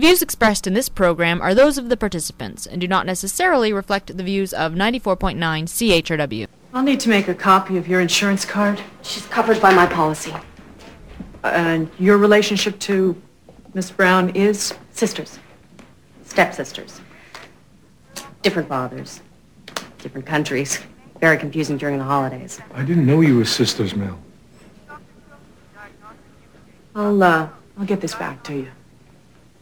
The views expressed in this program are those of the participants and do not necessarily reflect the views of 94.9 CHRW. I'll need to make a copy of your insurance card. She's covered by my policy. And your relationship to Miss Brown is? Sisters. Stepsisters. Different fathers. Different countries. Very confusing during the holidays. I didn't know you were sisters, Mel. I'll, uh, I'll get this back to you.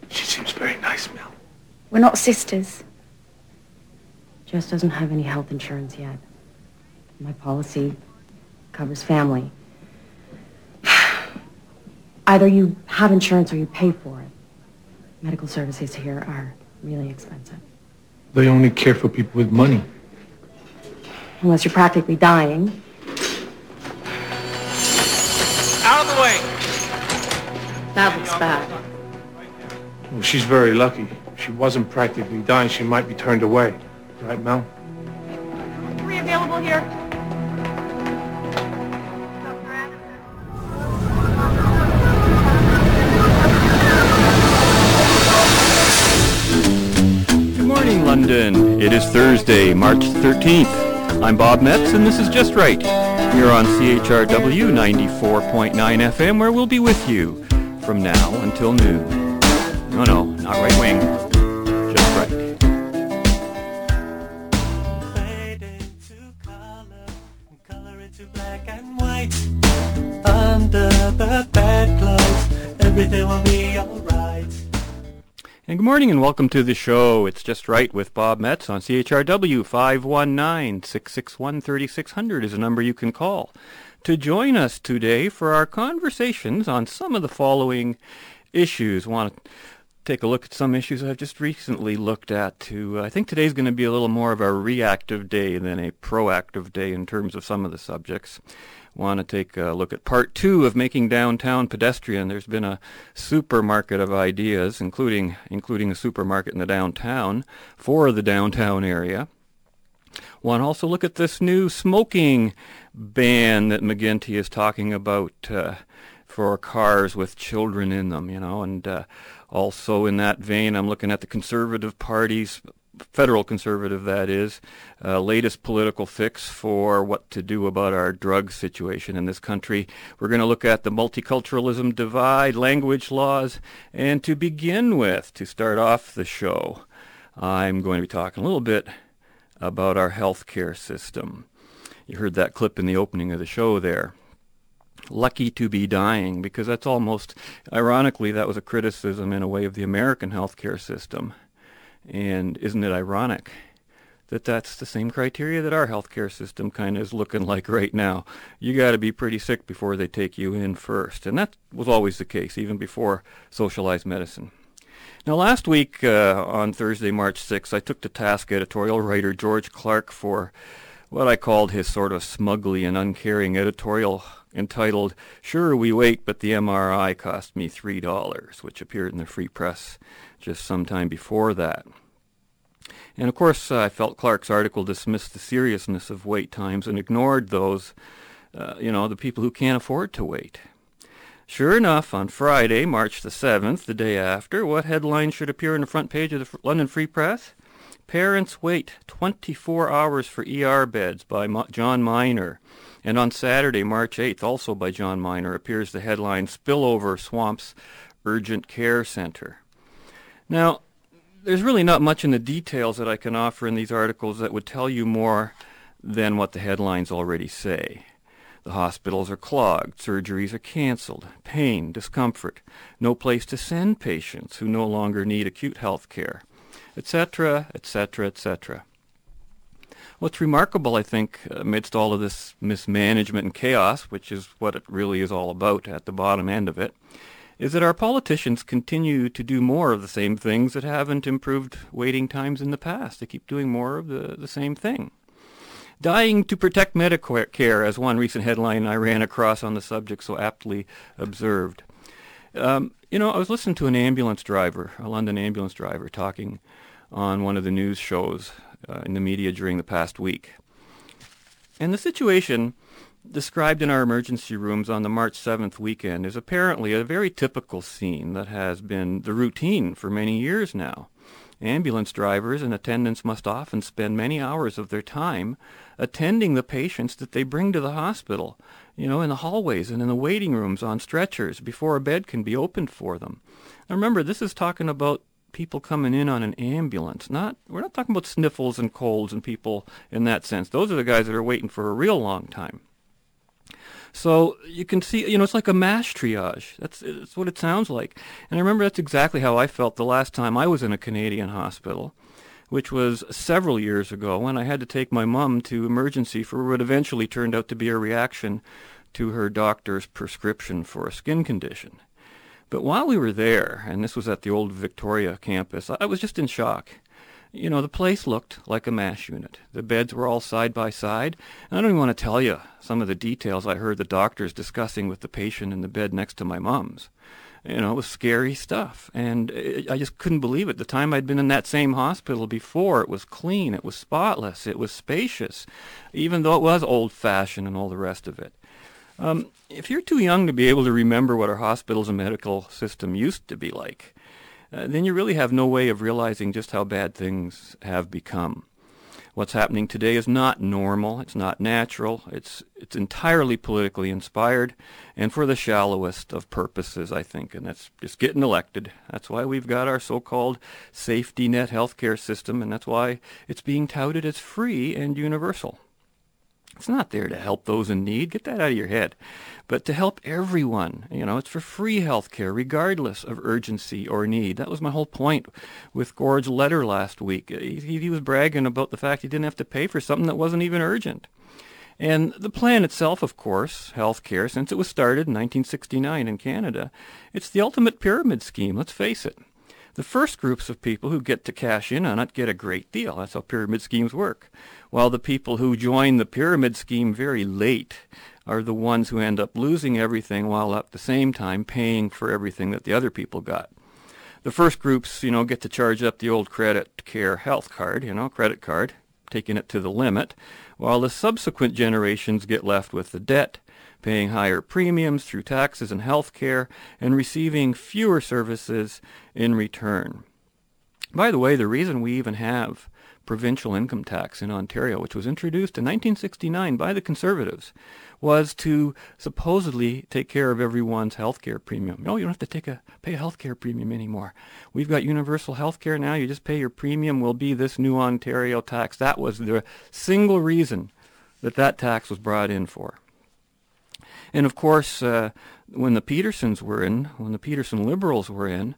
She seems very nice, Mel. We're not sisters. Jess doesn't have any health insurance yet. My policy covers family. Either you have insurance or you pay for it. Medical services here are really expensive. They only care for people with money. Unless you're practically dying. Out of the way. That looks bad. Well, she's very lucky. If she wasn't practically dying, she might be turned away. Right, Mel? Three available here. Good morning, London. It is Thursday, March 13th. I'm Bob Metz, and this is Just Right. Here on CHRW 94.9 FM, where we'll be with you from now until noon. No, no, not right wing. Just right. fade into color, color into black and white. Under the bedclothes, everything will be alright. And good morning and welcome to the show. It's Just Right with Bob Metz on CHRW 519-661-3600 is a number you can call to join us today for our conversations on some of the following issues. Want to take a look at some issues I've just recently looked at to I think today's going to be a little more of a reactive day than a proactive day in terms of some of the subjects want to take a look at part two of making downtown pedestrian. There's been a supermarket of ideas, including including a supermarket in the downtown for the downtown area. Want to also look at this new smoking ban that McGuinty is talking about uh, for cars with children in them, you know, and uh, also in that vein, I'm looking at the Conservative Party's federal conservative that is, uh, latest political fix for what to do about our drug situation in this country. We're going to look at the multiculturalism divide, language laws, and to begin with, to start off the show, I'm going to be talking a little bit about our health care system. You heard that clip in the opening of the show there lucky to be dying because that's almost ironically that was a criticism in a way of the American healthcare system. And isn't it ironic that that's the same criteria that our healthcare system kind of is looking like right now? You got to be pretty sick before they take you in first. And that was always the case, even before socialized medicine. Now, last week uh, on Thursday, March 6th, I took to task editorial writer George Clark for what I called his sort of smugly and uncaring editorial entitled Sure We Wait, but the MRI cost me $3, which appeared in the Free Press just some time before that. And of course, uh, I felt Clark's article dismissed the seriousness of wait times and ignored those, uh, you know, the people who can't afford to wait. Sure enough, on Friday, March the 7th, the day after, what headline should appear on the front page of the London Free Press? Parents wait 24 hours for ER beds by John Miner. And on Saturday, March 8th, also by John Miner, appears the headline Spillover Swamps Urgent Care Center. Now, there's really not much in the details that I can offer in these articles that would tell you more than what the headlines already say. The hospitals are clogged, surgeries are canceled, pain, discomfort, no place to send patients who no longer need acute health care, etc., etc., etc. What's remarkable, I think, amidst all of this mismanagement and chaos, which is what it really is all about at the bottom end of it, is that our politicians continue to do more of the same things that haven't improved waiting times in the past. They keep doing more of the, the same thing. Dying to protect Medicare, as one recent headline I ran across on the subject so aptly observed. Um, you know, I was listening to an ambulance driver, a London ambulance driver, talking on one of the news shows uh, in the media during the past week. And the situation described in our emergency rooms on the March 7th weekend is apparently a very typical scene that has been the routine for many years now. Ambulance drivers and attendants must often spend many hours of their time attending the patients that they bring to the hospital, you know, in the hallways and in the waiting rooms on stretchers before a bed can be opened for them. Now remember, this is talking about people coming in on an ambulance. Not we're not talking about sniffles and colds and people in that sense. Those are the guys that are waiting for a real long time. So you can see, you know, it's like a mass triage. That's, that's what it sounds like. And I remember that's exactly how I felt the last time I was in a Canadian hospital, which was several years ago when I had to take my mom to emergency for what eventually turned out to be a reaction to her doctor's prescription for a skin condition. But while we were there, and this was at the old Victoria campus, I was just in shock. You know, the place looked like a MASH unit. The beds were all side by side. And I don't even want to tell you some of the details I heard the doctors discussing with the patient in the bed next to my mom's. You know, it was scary stuff. And I just couldn't believe it. The time I'd been in that same hospital before, it was clean, it was spotless, it was spacious, even though it was old fashioned and all the rest of it. Um, if you're too young to be able to remember what our hospitals and medical system used to be like, uh, then you really have no way of realizing just how bad things have become. What's happening today is not normal. It's not natural. It's it's entirely politically inspired, and for the shallowest of purposes, I think. And that's just getting elected. That's why we've got our so-called safety net healthcare system, and that's why it's being touted as free and universal. It's not there to help those in need. Get that out of your head. But to help everyone. You know, it's for free health care, regardless of urgency or need. That was my whole point with Gord's letter last week. Uh, he, he was bragging about the fact he didn't have to pay for something that wasn't even urgent. And the plan itself, of course, health care, since it was started in 1969 in Canada, it's the ultimate pyramid scheme, let's face it. The first groups of people who get to cash in on it get a great deal. That's how pyramid schemes work. While the people who join the pyramid scheme very late are the ones who end up losing everything while at the same time paying for everything that the other people got. The first groups, you know, get to charge up the old credit care health card, you know, credit card, taking it to the limit, while the subsequent generations get left with the debt paying higher premiums through taxes and health care, and receiving fewer services in return. By the way, the reason we even have provincial income tax in Ontario, which was introduced in 1969 by the Conservatives, was to supposedly take care of everyone's health care premium. No, you don't have to take a pay a health care premium anymore. We've got universal health care now. You just pay your premium will be this new Ontario tax. That was the single reason that that tax was brought in for. And of course, uh, when the Petersons were in, when the Peterson Liberals were in,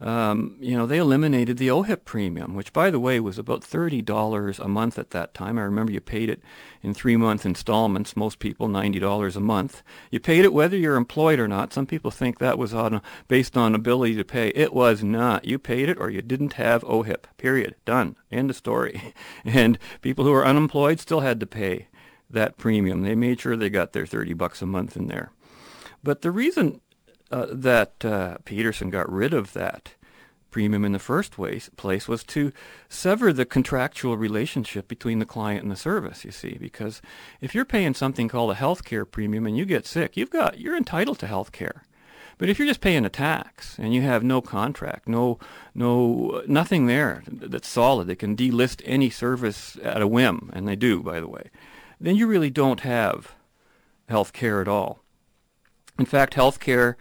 um, you know, they eliminated the OHIP premium, which, by the way, was about $30 a month at that time. I remember you paid it in three-month installments, most people $90 a month. You paid it whether you're employed or not. Some people think that was on, based on ability to pay. It was not. You paid it or you didn't have OHIP, period. Done. End of story. And people who were unemployed still had to pay that premium. They made sure they got their 30 bucks a month in there. But the reason uh, that uh, Peterson got rid of that premium in the first place, place was to sever the contractual relationship between the client and the service, you see, because if you're paying something called a health care premium and you get sick, you've got you're entitled to health care. But if you're just paying a tax and you have no contract, no, no, nothing there that's solid they can delist any service at a whim, and they do, by the way, then you really don't have health care at all. In fact, health care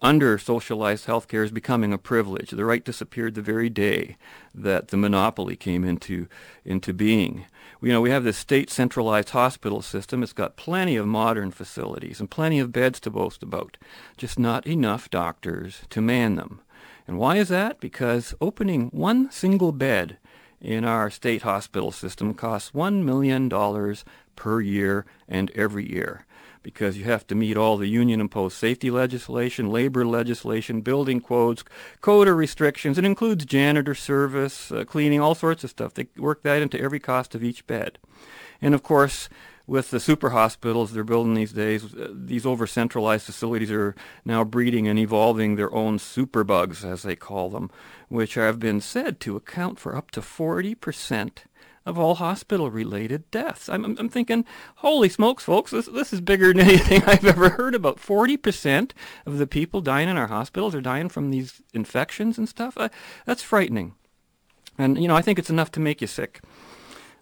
under socialized health care is becoming a privilege. The right disappeared the very day that the monopoly came into into being. You know, we have this state centralized hospital system. It's got plenty of modern facilities and plenty of beds to boast about, just not enough doctors to man them. And why is that? Because opening one single bed in our state hospital system costs $1 million per year and every year because you have to meet all the union imposed safety legislation, labor legislation, building codes, quota restrictions. It includes janitor service, uh, cleaning, all sorts of stuff. They work that into every cost of each bed. And of course, with the super hospitals they're building these days, uh, these over centralized facilities are now breeding and evolving their own superbugs, as they call them, which have been said to account for up to 40% of all hospital-related deaths. I'm, I'm, I'm thinking, holy smokes, folks, this, this is bigger than anything I've ever heard about. 40% of the people dying in our hospitals are dying from these infections and stuff. Uh, that's frightening. And, you know, I think it's enough to make you sick.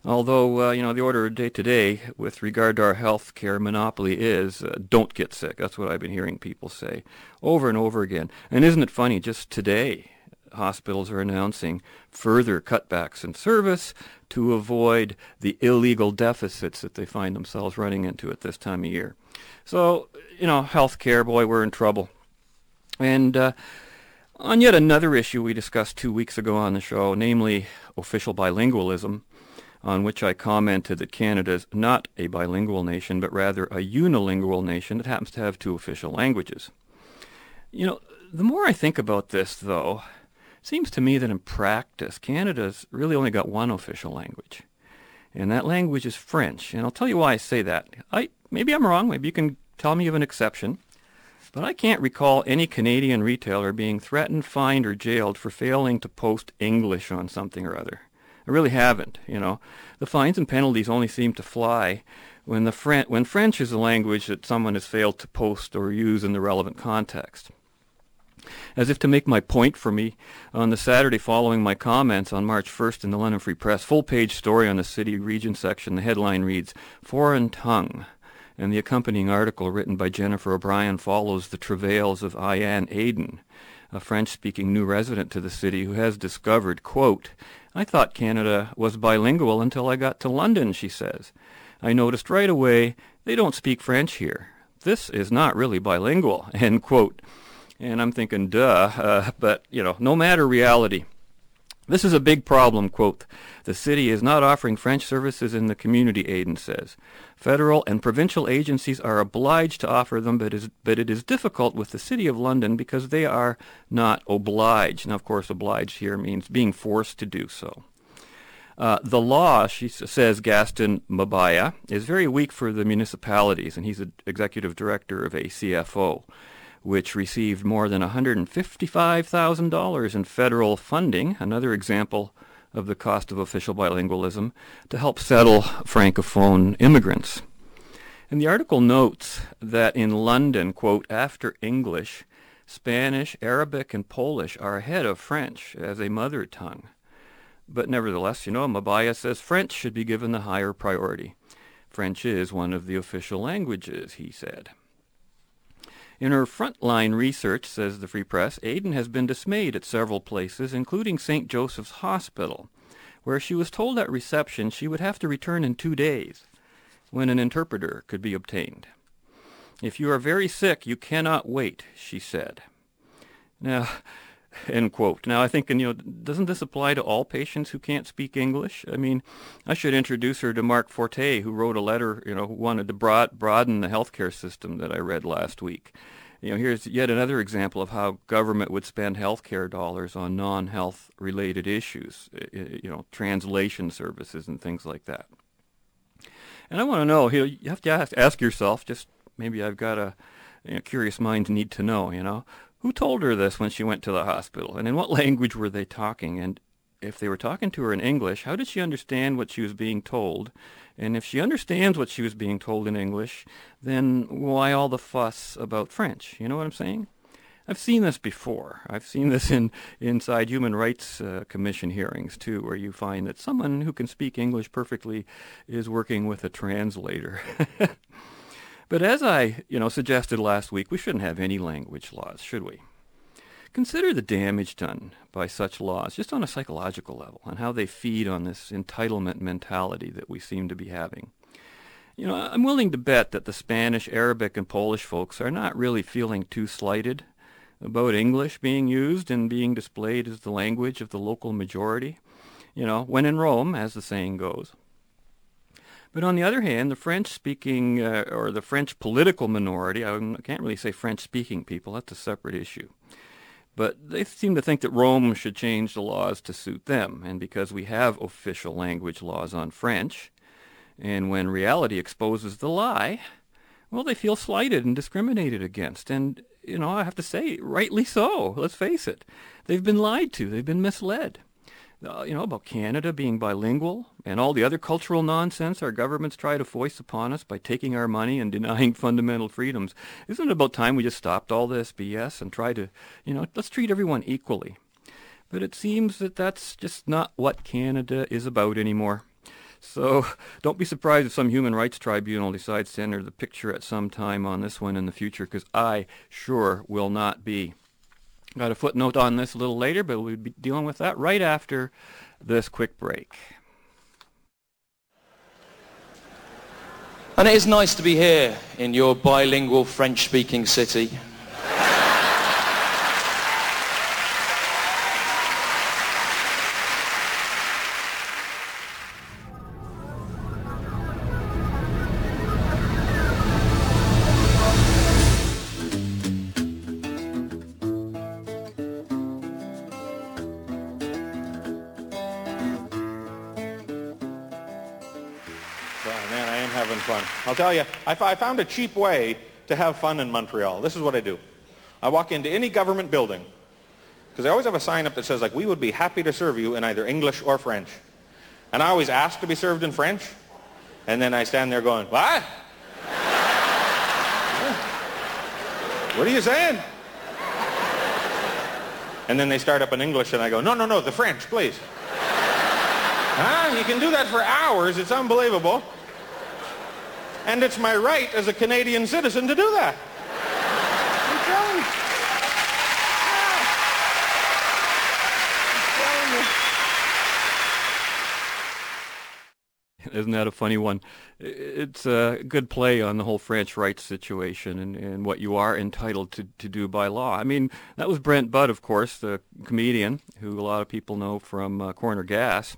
Although, uh, you know, the order of day today with regard to our health care monopoly is uh, don't get sick. That's what I've been hearing people say over and over again. And isn't it funny, just today, hospitals are announcing further cutbacks in service to avoid the illegal deficits that they find themselves running into at this time of year. So, you know, health care, boy, we're in trouble. And uh, on yet another issue we discussed two weeks ago on the show, namely official bilingualism, on which I commented that Canada is not a bilingual nation, but rather a unilingual nation that happens to have two official languages. You know, the more I think about this, though, it seems to me that in practice, Canada's really only got one official language, and that language is French. And I'll tell you why I say that. I maybe I'm wrong. Maybe you can tell me of an exception. But I can't recall any Canadian retailer being threatened, fined, or jailed for failing to post English on something or other. I really haven't. You know, the fines and penalties only seem to fly when the French when French is a language that someone has failed to post or use in the relevant context. As if to make my point for me, on the Saturday following my comments on March 1st in the London Free Press, full-page story on the city region section. The headline reads, "Foreign Tongue." And the accompanying article written by Jennifer O'Brien follows the travails of Ayaan Aden, a French-speaking new resident to the city who has discovered, quote, I thought Canada was bilingual until I got to London, she says. I noticed right away they don't speak French here. This is not really bilingual, end quote. And I'm thinking, duh, uh, but, you know, no matter reality. This is a big problem, quote. The city is not offering French services in the community, Aden says. Federal and provincial agencies are obliged to offer them, but, is, but it is difficult with the City of London because they are not obliged. Now, of course, obliged here means being forced to do so. Uh, the law, she says, Gaston Mabaya, is very weak for the municipalities, and he's the executive director of a CFO, which received more than $155,000 in federal funding, another example of the cost of official bilingualism to help settle francophone immigrants. And the article notes that in London, quote, after English, Spanish, Arabic, and Polish are ahead of French as a mother tongue. But nevertheless, you know, Mabaya says French should be given the higher priority. French is one of the official languages, he said. In her frontline research, says the Free Press, Aden has been dismayed at several places, including St. Joseph's Hospital, where she was told at reception she would have to return in two days, when an interpreter could be obtained. If you are very sick, you cannot wait, she said. Now, end quote. Now, I think, and, you know, doesn't this apply to all patients who can't speak English? I mean, I should introduce her to Mark Forte, who wrote a letter, you know, who wanted to broad, broaden the healthcare system that I read last week. You know, here's yet another example of how government would spend healthcare dollars on non-health related issues, you know, translation services and things like that. And I want to know, you, know, you have to ask, ask yourself, just maybe I've got a you know, curious mind need to know, you know, who told her this when she went to the hospital? And in what language were they talking? And if they were talking to her in English, how did she understand what she was being told? And if she understands what she was being told in English, then why all the fuss about French? You know what I'm saying? I've seen this before. I've seen this in inside Human Rights uh, Commission hearings too, where you find that someone who can speak English perfectly is working with a translator. But as I, you know, suggested last week, we shouldn't have any language laws, should we? Consider the damage done by such laws, just on a psychological level, and how they feed on this entitlement mentality that we seem to be having. You know, I'm willing to bet that the Spanish, Arabic, and Polish folks are not really feeling too slighted about English being used and being displayed as the language of the local majority. You know, when in Rome, as the saying goes. But on the other hand, the French-speaking uh, or the French political minority, I can't really say French-speaking people, that's a separate issue. But they seem to think that Rome should change the laws to suit them. And because we have official language laws on French, and when reality exposes the lie, well, they feel slighted and discriminated against. And, you know, I have to say, rightly so. Let's face it. They've been lied to. They've been misled. Uh, you know, about Canada being bilingual and all the other cultural nonsense our governments try to foist upon us by taking our money and denying fundamental freedoms. Isn't it about time we just stopped all this BS and try to, you know, let's treat everyone equally? But it seems that that's just not what Canada is about anymore. So don't be surprised if some human rights tribunal decides to enter the picture at some time on this one in the future, because I sure will not be. Got a footnote on this a little later, but we'll be dealing with that right after this quick break. And it is nice to be here in your bilingual French-speaking city. Tell you, I, found a cheap way to have fun in Montreal. This is what I do. I walk into any government building, because I always have a sign up that says, like, we would be happy to serve you in either English or French. And I always ask to be served in French, and then I stand there going, what? what are you saying? And then they start up in English, and I go, no, no, no, the French, please. Huh? Ah, you can do that for hours. It's unbelievable. And it's my right as a Canadian citizen to do that. I'm telling you. Isn't that a funny one? It's a good play on the whole French rights situation and, and what you are entitled to, to do by law. I mean, that was Brent Butt, of course, the comedian who a lot of people know from uh, Corner Gas.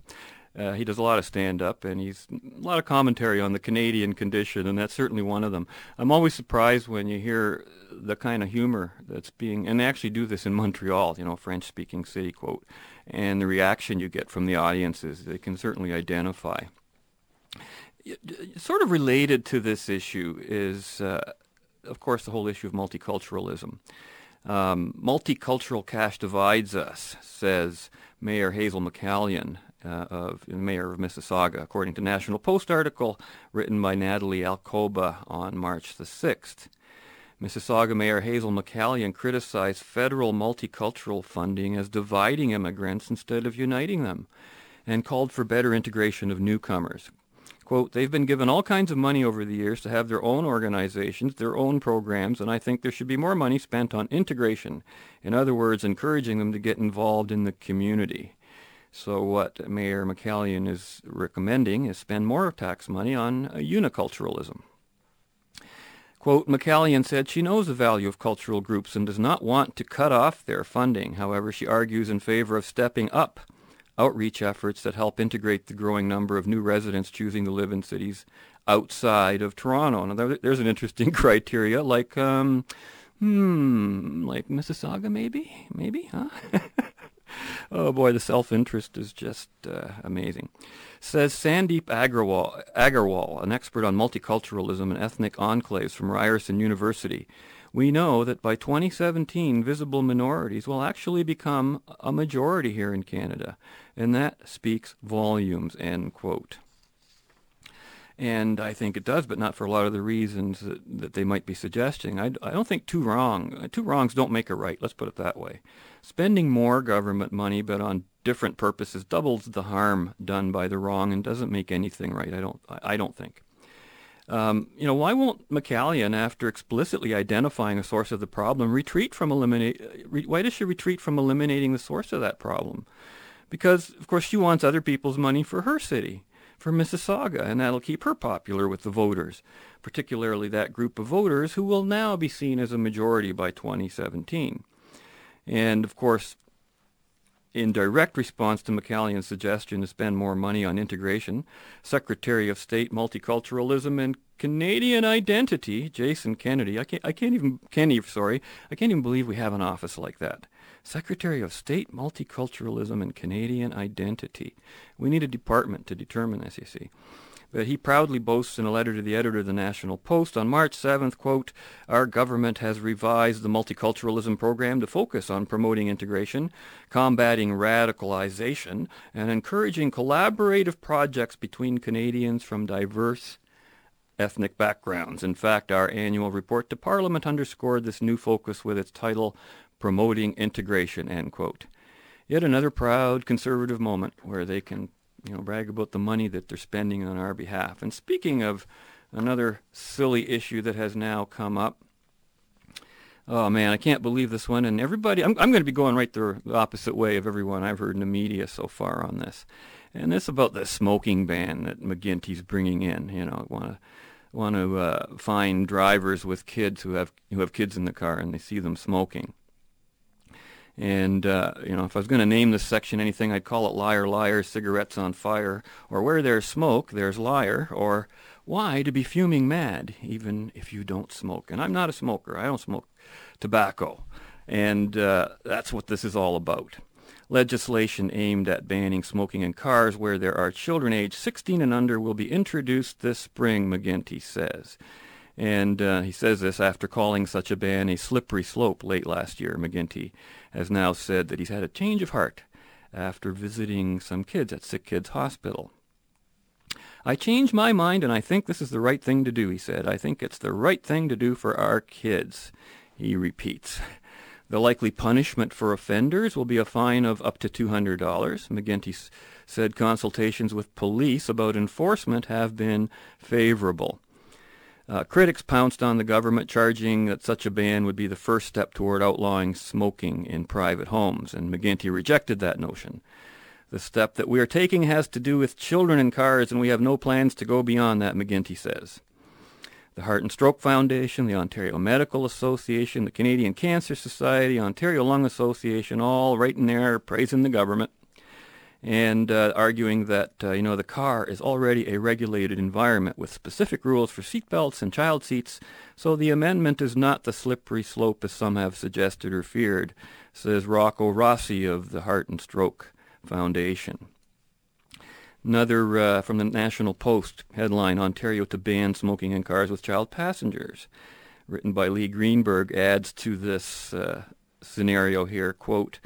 Uh, he does a lot of stand-up, and he's a lot of commentary on the Canadian condition, and that's certainly one of them. I'm always surprised when you hear the kind of humor that's being, and they actually do this in Montreal, you know, French-speaking city, quote, and the reaction you get from the audiences, they can certainly identify sort of related to this issue is, uh, of course, the whole issue of multiculturalism. Um, multicultural cash divides us, says Mayor Hazel McCallion, uh, of mayor of Mississauga, according to National Post article written by Natalie Alcoba on March the 6th. Mississauga Mayor Hazel McCallion criticized federal multicultural funding as dividing immigrants instead of uniting them, and called for better integration of newcomers. Quote, they've been given all kinds of money over the years to have their own organizations, their own programs, and I think there should be more money spent on integration. In other words, encouraging them to get involved in the community. So what Mayor McCallion is recommending is spend more tax money on uh, uniculturalism. Quote, McCallion said she knows the value of cultural groups and does not want to cut off their funding. However, she argues in favor of stepping up outreach efforts that help integrate the growing number of new residents choosing to live in cities outside of Toronto. Now, there's an interesting criteria, like, um, hmm, like Mississauga, maybe, maybe, huh? oh boy, the self-interest is just uh, amazing. Says Sandeep Agrawal, Agrawal, an expert on multiculturalism and ethnic enclaves from Ryerson University. We know that by 2017, visible minorities will actually become a majority here in Canada, and that speaks volumes, end quote. And I think it does, but not for a lot of the reasons that, that they might be suggesting. I, I don't think two wrong, two wrongs don't make a right. Let's put it that way. Spending more government money, but on different purposes, doubles the harm done by the wrong and doesn't make anything right. I don't. I, I don't think. Um, you know, why won't McCallion, after explicitly identifying a source of the problem, retreat from eliminate? Re, why does she retreat from eliminating the source of that problem? Because, of course, she wants other people's money for her city for Mississauga, and that'll keep her popular with the voters, particularly that group of voters who will now be seen as a majority by 2017. And of course, in direct response to McCallion's suggestion to spend more money on integration, Secretary of State Multiculturalism and Canadian Identity, Jason Kennedy, I can't, I can't even, Kenney, sorry, I can't even believe we have an office like that. Secretary of State Multiculturalism and Canadian Identity. We need a department to determine this, you see. But he proudly boasts in a letter to the editor of the National Post on March 7th, quote, our government has revised the multiculturalism program to focus on promoting integration, combating radicalization, and encouraging collaborative projects between Canadians from diverse ethnic backgrounds. In fact, our annual report to Parliament underscored this new focus with its title, Promoting Integration, end quote. Yet another proud conservative moment where they can you know, brag about the money that they're spending on our behalf. And speaking of another silly issue that has now come up, oh man, I can't believe this one. And everybody, I'm, I'm going to be going right the opposite way of everyone I've heard in the media so far on this. And this about the smoking ban that McGuinty's bringing in. You know, want to want to uh, find drivers with kids who have who have kids in the car and they see them smoking. And, uh, you know, if I was going to name this section anything, I'd call it Liar, Liar, Cigarettes on Fire, or Where There's Smoke, There's Liar, or Why to Be Fuming Mad, Even If You Don't Smoke. And I'm not a smoker. I don't smoke tobacco. And uh, that's what this is all about. Legislation aimed at banning smoking in cars where there are children aged 16 and under will be introduced this spring, McGuinty says. And uh, he says this after calling such a ban a slippery slope late last year. McGuinty has now said that he's had a change of heart after visiting some kids at Sick Kids Hospital. I changed my mind and I think this is the right thing to do, he said. I think it's the right thing to do for our kids, he repeats. The likely punishment for offenders will be a fine of up to $200. McGuinty said consultations with police about enforcement have been favorable. Uh, critics pounced on the government, charging that such a ban would be the first step toward outlawing smoking in private homes, and McGuinty rejected that notion. The step that we are taking has to do with children in cars, and we have no plans to go beyond that, McGuinty says. The Heart and Stroke Foundation, the Ontario Medical Association, the Canadian Cancer Society, Ontario Lung Association, all right in there praising the government and uh, arguing that uh, you know the car is already a regulated environment with specific rules for seat belts and child seats, so the amendment is not the slippery slope as some have suggested or feared, says Rocco Rossi of the Heart and Stroke Foundation. Another uh, from the National Post headline: Ontario to ban smoking in cars with child passengers, written by Lee Greenberg, adds to this uh, scenario here. Quote.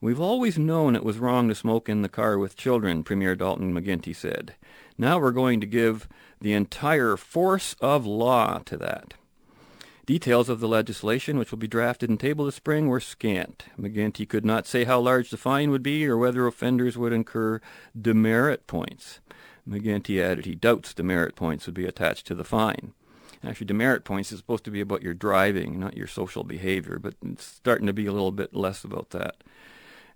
We've always known it was wrong to smoke in the car with children, Premier Dalton McGuinty said. Now we're going to give the entire force of law to that. Details of the legislation, which will be drafted and tabled this spring, were scant. McGuinty could not say how large the fine would be or whether offenders would incur demerit points. McGuinty added he doubts demerit points would be attached to the fine. Actually, demerit points is supposed to be about your driving, not your social behavior, but it's starting to be a little bit less about that.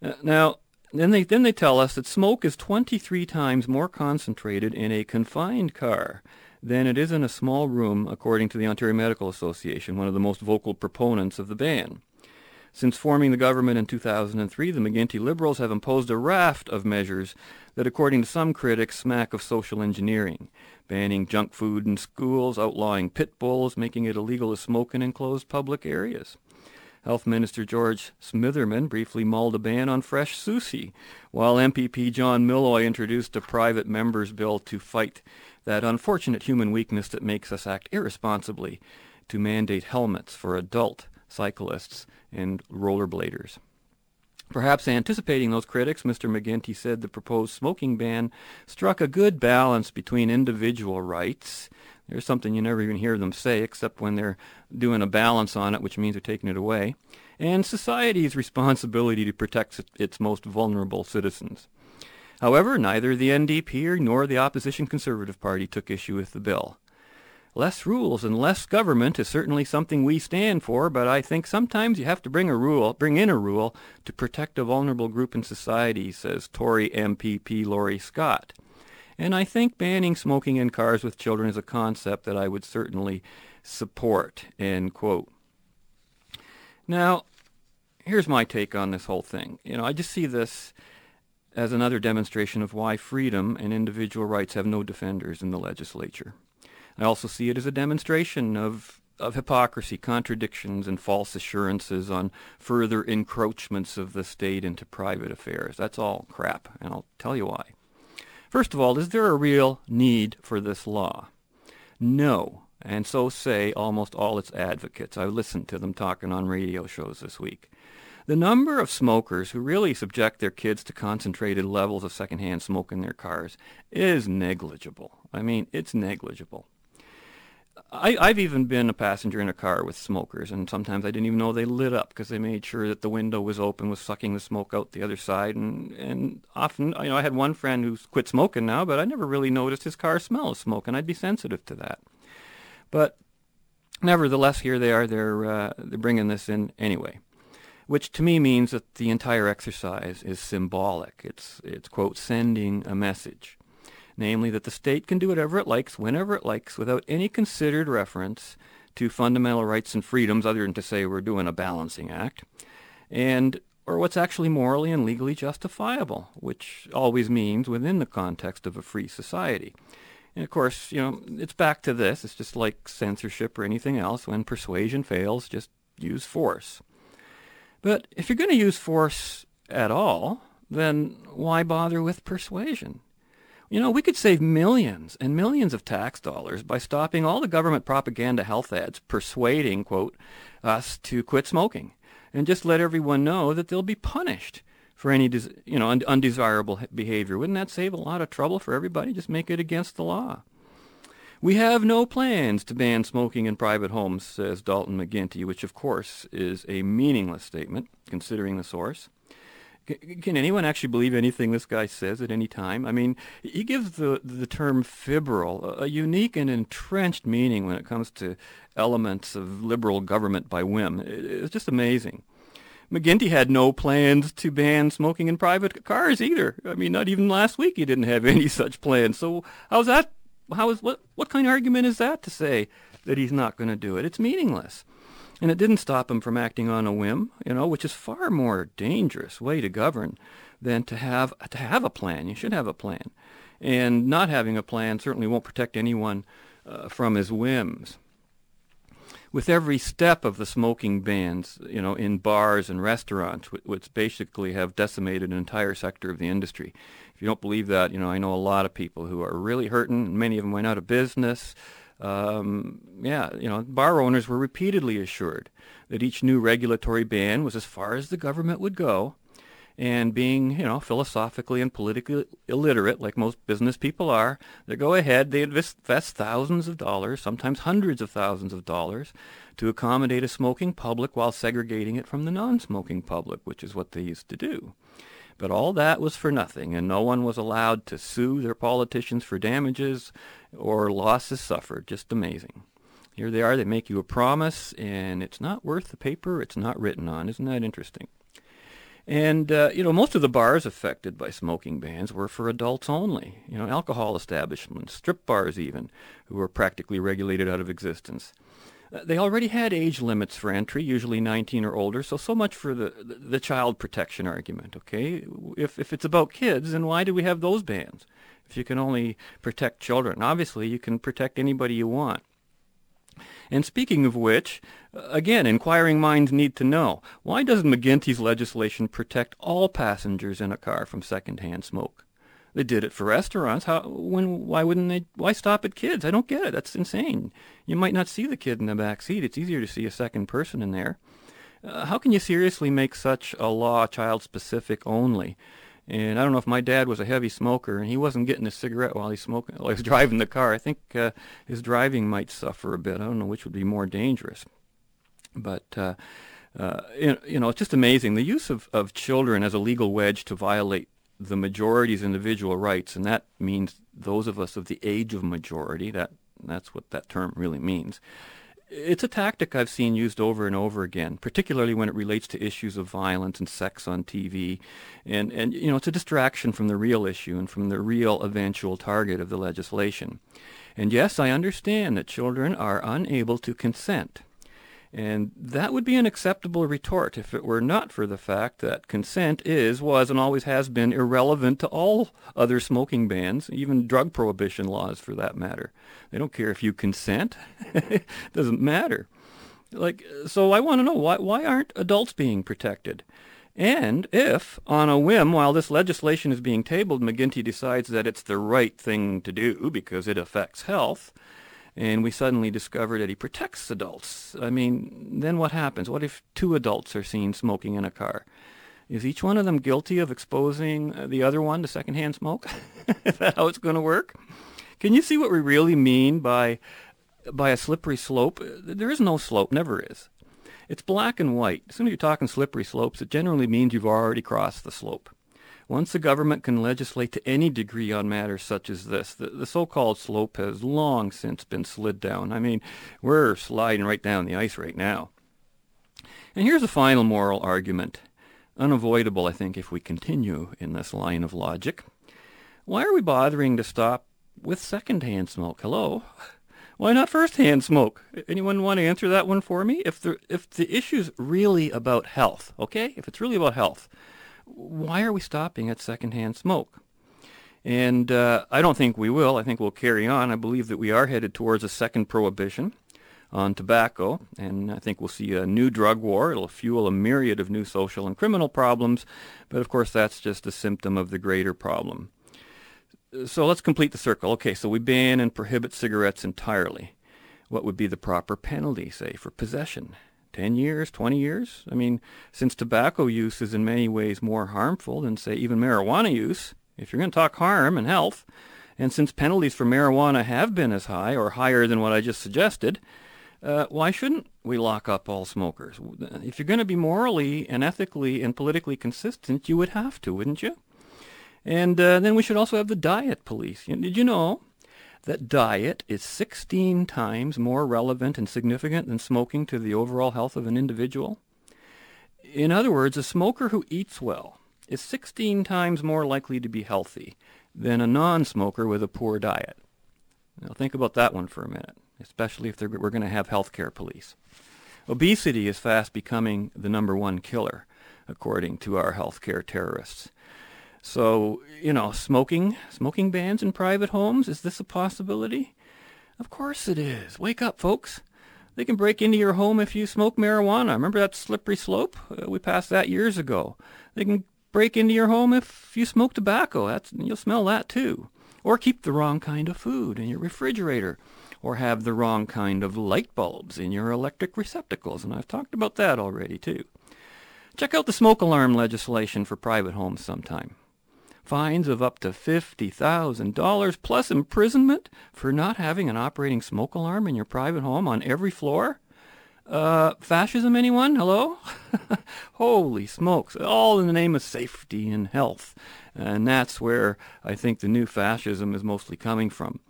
Uh, now, then they then they tell us that smoke is 23 times more concentrated in a confined car than it is in a small room, according to the Ontario Medical Association, one of the most vocal proponents of the ban. Since forming the government in 2003, the McGuinty Liberals have imposed a raft of measures that, according to some critics, smack of social engineering, banning junk food in schools, outlawing pit bulls, making it illegal to smoke in enclosed public areas. Health Minister George Smitherman briefly mulled a ban on fresh sushi, while MPP John Milloy introduced a private member's bill to fight that unfortunate human weakness that makes us act irresponsibly to mandate helmets for adult cyclists and rollerbladers. Perhaps anticipating those critics, Mr. McGuinty said the proposed smoking ban struck a good balance between individual rights there's something you never even hear them say except when they're doing a balance on it, which means they're taking it away. And society's responsibility to protect its most vulnerable citizens. However, neither the NDP nor the opposition Conservative Party took issue with the bill. Less rules and less government is certainly something we stand for, but I think sometimes you have to bring a rule, bring in a rule to protect a vulnerable group in society, says Tory MPP Laurie Scott. And I think banning smoking in cars with children is a concept that I would certainly support, end quote. Now, here's my take on this whole thing. You know, I just see this as another demonstration of why freedom and individual rights have no defenders in the legislature. I also see it as a demonstration of of hypocrisy, contradictions, and false assurances on further encroachments of the state into private affairs. That's all crap, and I'll tell you why. First of all, is there a real need for this law? No. And so say almost all its advocates. I listened to them talking on radio shows this week. The number of smokers who really subject their kids to concentrated levels of secondhand smoke in their cars is negligible. I mean, it's negligible. I, I've even been a passenger in a car with smokers, and sometimes I didn't even know they lit up because they made sure that the window was open, was sucking the smoke out the other side. And, and often, you know, I had one friend who's quit smoking now, but I never really noticed his car smell of smoke, and I'd be sensitive to that. But nevertheless, here they are. They're uh, they're bringing this in anyway, which to me means that the entire exercise is symbolic. It's it's quote sending a message namely that the state can do whatever it likes, whenever it likes, without any considered reference to fundamental rights and freedoms other than to say we're doing a balancing act, and or what's actually morally and legally justifiable, which always means within the context of a free society. And of course, you know, it's back to this. It's just like censorship or anything else. When persuasion fails, just use force. But if you're going to use force at all, then why bother with persuasion? You know, we could save millions and millions of tax dollars by stopping all the government propaganda health ads persuading, quote, us to quit smoking and just let everyone know that they'll be punished for any, you know, un- undesirable behavior. Wouldn't that save a lot of trouble for everybody? Just make it against the law. We have no plans to ban smoking in private homes, says Dalton McGuinty, which of course is a meaningless statement considering the source. Can anyone actually believe anything this guy says at any time? I mean, he gives the the term fibrile a unique and entrenched meaning when it comes to elements of liberal government by whim. It's just amazing. McGuinty had no plans to ban smoking in private cars either. I mean, not even last week he didn't have any such plans. So how's that? How is what? What kind of argument is that to say that he's not going to do it? It's meaningless. And it didn't stop him from acting on a whim, you know, which is far more dangerous way to govern than to have to have a plan. You should have a plan, and not having a plan certainly won't protect anyone uh, from his whims. With every step of the smoking bans, you know, in bars and restaurants, which basically have decimated an entire sector of the industry. If you don't believe that, you know, I know a lot of people who are really hurting. Many of them went out of business um, yeah, you know, bar owners were repeatedly assured that each new regulatory ban was as far as the government would go. And being, you know, philosophically and politically illiterate, like most business people are, they go ahead, they invest thousands of dollars, sometimes hundreds of thousands of dollars, to accommodate a smoking public while segregating it from the non-smoking public, which is what they used to do. But all that was for nothing, and no one was allowed to sue their politicians for damages or losses suffered. Just amazing. Here they are, they make you a promise, and it's not worth the paper it's not written on. Isn't that interesting? And, uh, you know, most of the bars affected by smoking bans were for adults only. You know, alcohol establishments, strip bars even, who were practically regulated out of existence. They already had age limits for entry, usually 19 or older, so so much for the, the, the child protection argument, okay? If, if it's about kids, then why do we have those bans? If you can only protect children, obviously you can protect anybody you want. And speaking of which, uh, again, inquiring minds need to know, why doesn't McGuinty's legislation protect all passengers in a car from secondhand smoke? They did it for restaurants. How? When? Why wouldn't they? Why stop at kids? I don't get it. That's insane. You might not see the kid in the back seat. It's easier to see a second person in there. Uh, how can you seriously make such a law child specific only? And I don't know if my dad was a heavy smoker and he wasn't getting a cigarette while he's smoking, while he's driving the car. I think uh, his driving might suffer a bit. I don't know which would be more dangerous. But uh, uh, you know, it's just amazing the use of, of children as a legal wedge to violate the majority's individual rights, and that means those of us of the age of majority. That that's what that term really means. It's a tactic I've seen used over and over again, particularly when it relates to issues of violence and sex on TV. And, and you know, it's a distraction from the real issue and from the real eventual target of the legislation. And yes, I understand that children are unable to consent. And that would be an acceptable retort if it were not for the fact that consent is, was, and always has been irrelevant to all other smoking bans, even drug prohibition laws for that matter. They don't care if you consent. it doesn't matter. Like, so I want to know why, why aren't adults being protected? And if, on a whim, while this legislation is being tabled, McGuinty decides that it's the right thing to do because it affects health, and we suddenly discover that he protects adults, I mean, then what happens? What if two adults are seen smoking in a car? Is each one of them guilty of exposing uh, the other one to secondhand smoke? is that how it's going to work? Can you see what we really mean by by a slippery slope? There is no slope, never is. It's black and white. As soon as you're talking slippery slopes, it generally means you've already crossed the slope. Once the government can legislate to any degree on matters such as this, the, the so-called slope has long since been slid down. I mean, we're sliding right down the ice right now. And here's a final moral argument, unavoidable, I think, if we continue in this line of logic. Why are we bothering to stop with second-hand smoke? Hello? Why not first-hand smoke? Anyone want to answer that one for me? If the if the issue's really about health, okay? If it's really about health, why are we stopping at secondhand smoke? And uh, I don't think we will. I think we'll carry on. I believe that we are headed towards a second prohibition on tobacco, and I think we'll see a new drug war. It'll fuel a myriad of new social and criminal problems, but of course that's just a symptom of the greater problem. So let's complete the circle. Okay, so we ban and prohibit cigarettes entirely. What would be the proper penalty, say, for possession? 10 years, 20 years? I mean, since tobacco use is in many ways more harmful than, say, even marijuana use, if you're going to talk harm and health, and since penalties for marijuana have been as high or higher than what I just suggested, uh, why shouldn't we lock up all smokers? If you're going to be morally and ethically and politically consistent, you would have to, wouldn't you? And uh, then we should also have the diet police. Did you know that diet is 16 times more relevant and significant than smoking to the overall health of an individual? In other words, a smoker who eats well is 16 times more likely to be healthy than a non-smoker with a poor diet. Now think about that one for a minute, especially if we're going to have healthcare police. Obesity is fast becoming the number one killer, according to our healthcare terrorists. So, you know, smoking, smoking bans in private homes, is this a possibility? Of course it is. Wake up, folks. They can break into your home if you smoke marijuana. Remember that slippery slope? Uh, we passed that years ago. They can break into your home if you smoke tobacco. That's, you'll smell that too. Or keep the wrong kind of food in your refrigerator. Or have the wrong kind of light bulbs in your electric receptacles. And I've talked about that already too. Check out the smoke alarm legislation for private homes sometime fines of up to $50,000 plus imprisonment for not having an operating smoke alarm in your private home on every floor? Uh, fascism, anyone? Hello? Holy smokes. All in the name of safety and health. And that's where I think the new fascism is mostly coming from.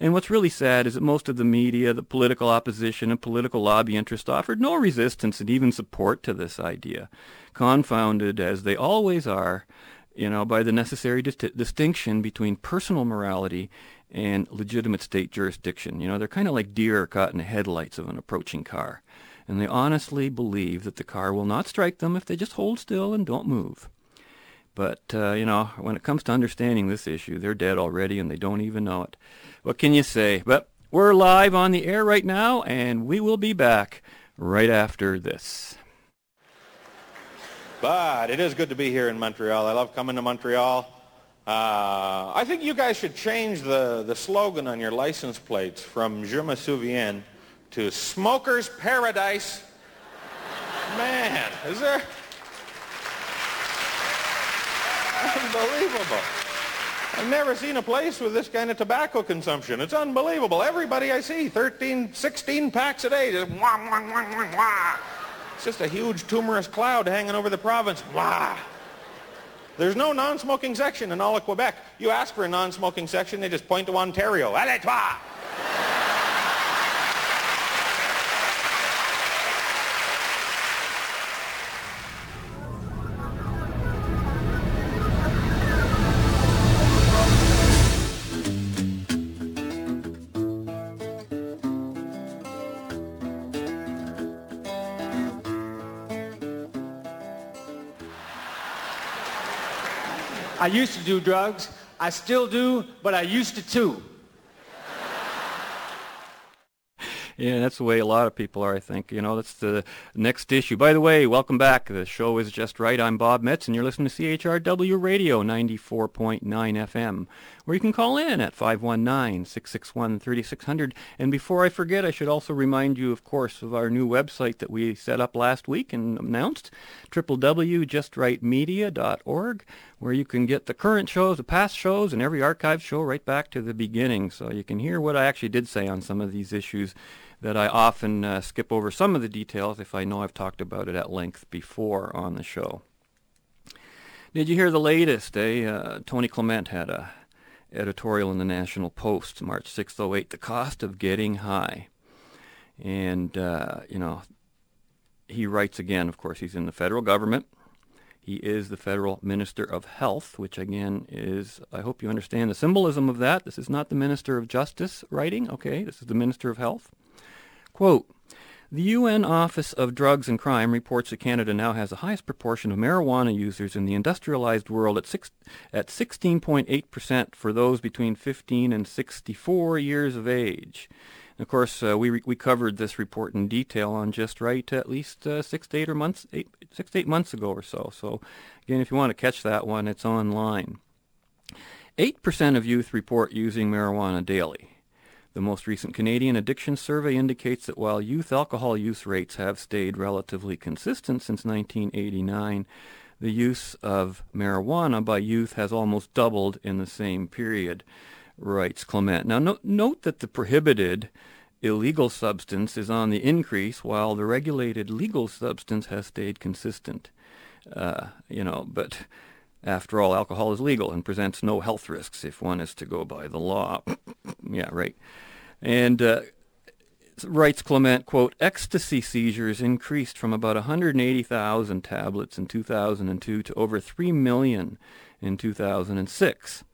And what's really sad is that most of the media, the political opposition, and political lobby interest offered no resistance and even support to this idea, confounded as they always are you know, by the necessary dis- distinction between personal morality and legitimate state jurisdiction. You know, they're kind of like deer caught in the headlights of an approaching car. And they honestly believe that the car will not strike them if they just hold still and don't move. But, uh, you know, when it comes to understanding this issue, they're dead already and they don't even know it. What can you say? But we're live on the air right now, and we will be back right after this. But it is good to be here in Montreal. I love coming to Montreal. Uh, I think you guys should change the, the slogan on your license plates from Je me souviens to Smoker's Paradise. Man, is there... Unbelievable. I've never seen a place with this kind of tobacco consumption. It's unbelievable. Everybody I see, 13, 16 packs a day, just wah, wah, wah, wah, wah. It's just a huge tumorous cloud hanging over the province. Wah! There's no non-smoking section in all of Quebec. You ask for a non-smoking section, they just point to Ontario. Allez, toi! I used to do drugs. I still do, but I used to too. Yeah, that's the way a lot of people are, I think. You know, that's the next issue. By the way, welcome back. The show is just right. I'm Bob Metz, and you're listening to CHRW Radio 94.9 FM, where you can call in at 519-661-3600. And before I forget, I should also remind you, of course, of our new website that we set up last week and announced, www.justrightmedia.org, where you can get the current shows, the past shows, and every archive show right back to the beginning. So you can hear what I actually did say on some of these issues that I often uh, skip over some of the details if I know I've talked about it at length before on the show. Did you hear the latest? Eh? Uh, Tony Clement had a editorial in the National Post, March 6, 08, The Cost of Getting High. And, uh, you know, he writes again, of course, he's in the federal government. He is the federal minister of health, which again is, I hope you understand the symbolism of that. This is not the minister of justice writing, okay? This is the minister of health. Quote, the UN Office of Drugs and Crime reports that Canada now has the highest proportion of marijuana users in the industrialized world at, six, at 16.8% for those between 15 and 64 years of age. And of course, uh, we, we covered this report in detail on Just Right at least uh, six to eight or months, eight, six to eight months ago or so. So again, if you want to catch that one, it's online. 8% of youth report using marijuana daily. The most recent Canadian Addiction Survey indicates that while youth alcohol use rates have stayed relatively consistent since 1989, the use of marijuana by youth has almost doubled in the same period, writes Clement. Now, no, note that the prohibited illegal substance is on the increase while the regulated legal substance has stayed consistent. Uh, you know, but after all, alcohol is legal and presents no health risks if one is to go by the law. yeah, right. And uh, writes Clement, quote, ecstasy seizures increased from about 180,000 tablets in 2002 to over 3 million in 2006.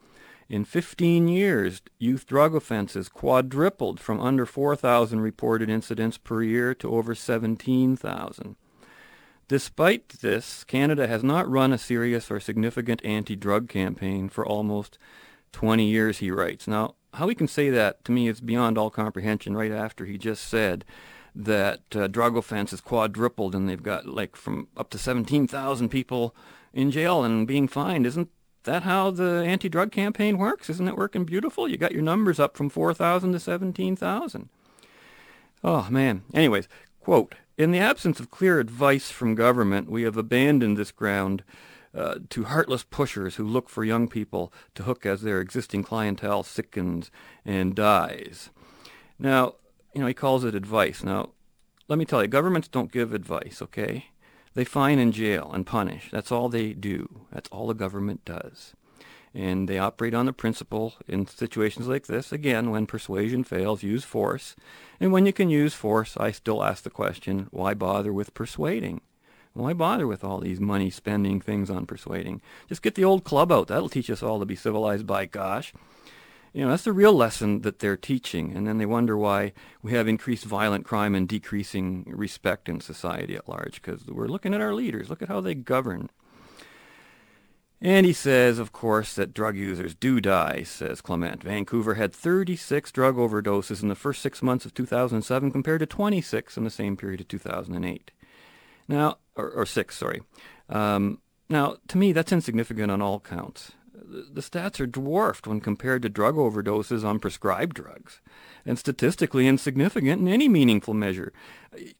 In 15 years, youth drug offenses quadrupled from under 4,000 reported incidents per year to over 17,000. Despite this, Canada has not run a serious or significant anti-drug campaign for almost 20 years, he writes. Now, how he can say that to me is beyond all comprehension right after he just said that uh, drug offenses quadrupled and they've got like from up to 17,000 people in jail and being fined. Isn't that how the anti-drug campaign works? Isn't it working beautiful? You got your numbers up from 4,000 to 17,000. Oh, man. Anyways, quote, in the absence of clear advice from government, we have abandoned this ground uh, to heartless pushers who look for young people to hook as their existing clientele sickens and dies. Now, you know, he calls it advice. Now, let me tell you, governments don't give advice, okay? They fine and jail and punish. That's all they do. That's all the government does. And they operate on the principle in situations like this, again, when persuasion fails, use force. And when you can use force, I still ask the question, why bother with persuading? Why bother with all these money spending things on persuading? Just get the old club out. That'll teach us all to be civilized by gosh. You know, that's the real lesson that they're teaching. And then they wonder why we have increased violent crime and decreasing respect in society at large because we're looking at our leaders. Look at how they govern. And he says, of course, that drug users do die, says Clement. Vancouver had 36 drug overdoses in the first six months of 2007 compared to 26 in the same period of 2008. Now, or, or six, sorry. Um, now, to me, that's insignificant on all counts. The, the stats are dwarfed when compared to drug overdoses on prescribed drugs, and statistically insignificant in any meaningful measure.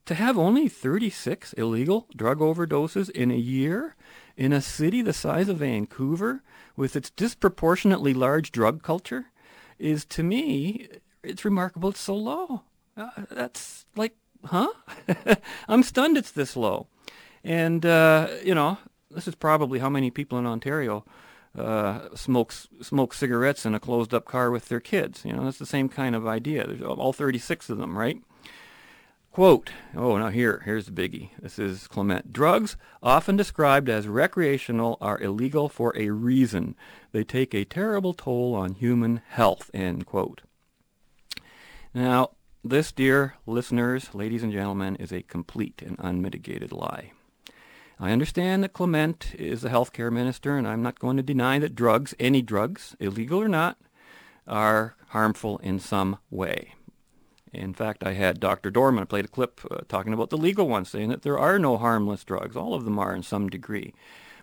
To have only 36 illegal drug overdoses in a year in a city the size of Vancouver with its disproportionately large drug culture is, to me, it's remarkable it's so low. Uh, that's like, huh? I'm stunned it's this low. And, uh, you know, this is probably how many people in Ontario uh, smoke, smoke cigarettes in a closed-up car with their kids. You know, that's the same kind of idea. There's all 36 of them, right? Quote, oh, now here, here's the biggie. This is Clement. Drugs, often described as recreational, are illegal for a reason. They take a terrible toll on human health, end quote. Now, this, dear listeners, ladies and gentlemen, is a complete and unmitigated lie. I understand that Clement is the health care minister, and I'm not going to deny that drugs, any drugs, illegal or not, are harmful in some way. In fact, I had Dr. Dorman, I played a clip uh, talking about the legal ones, saying that there are no harmless drugs. All of them are in some degree.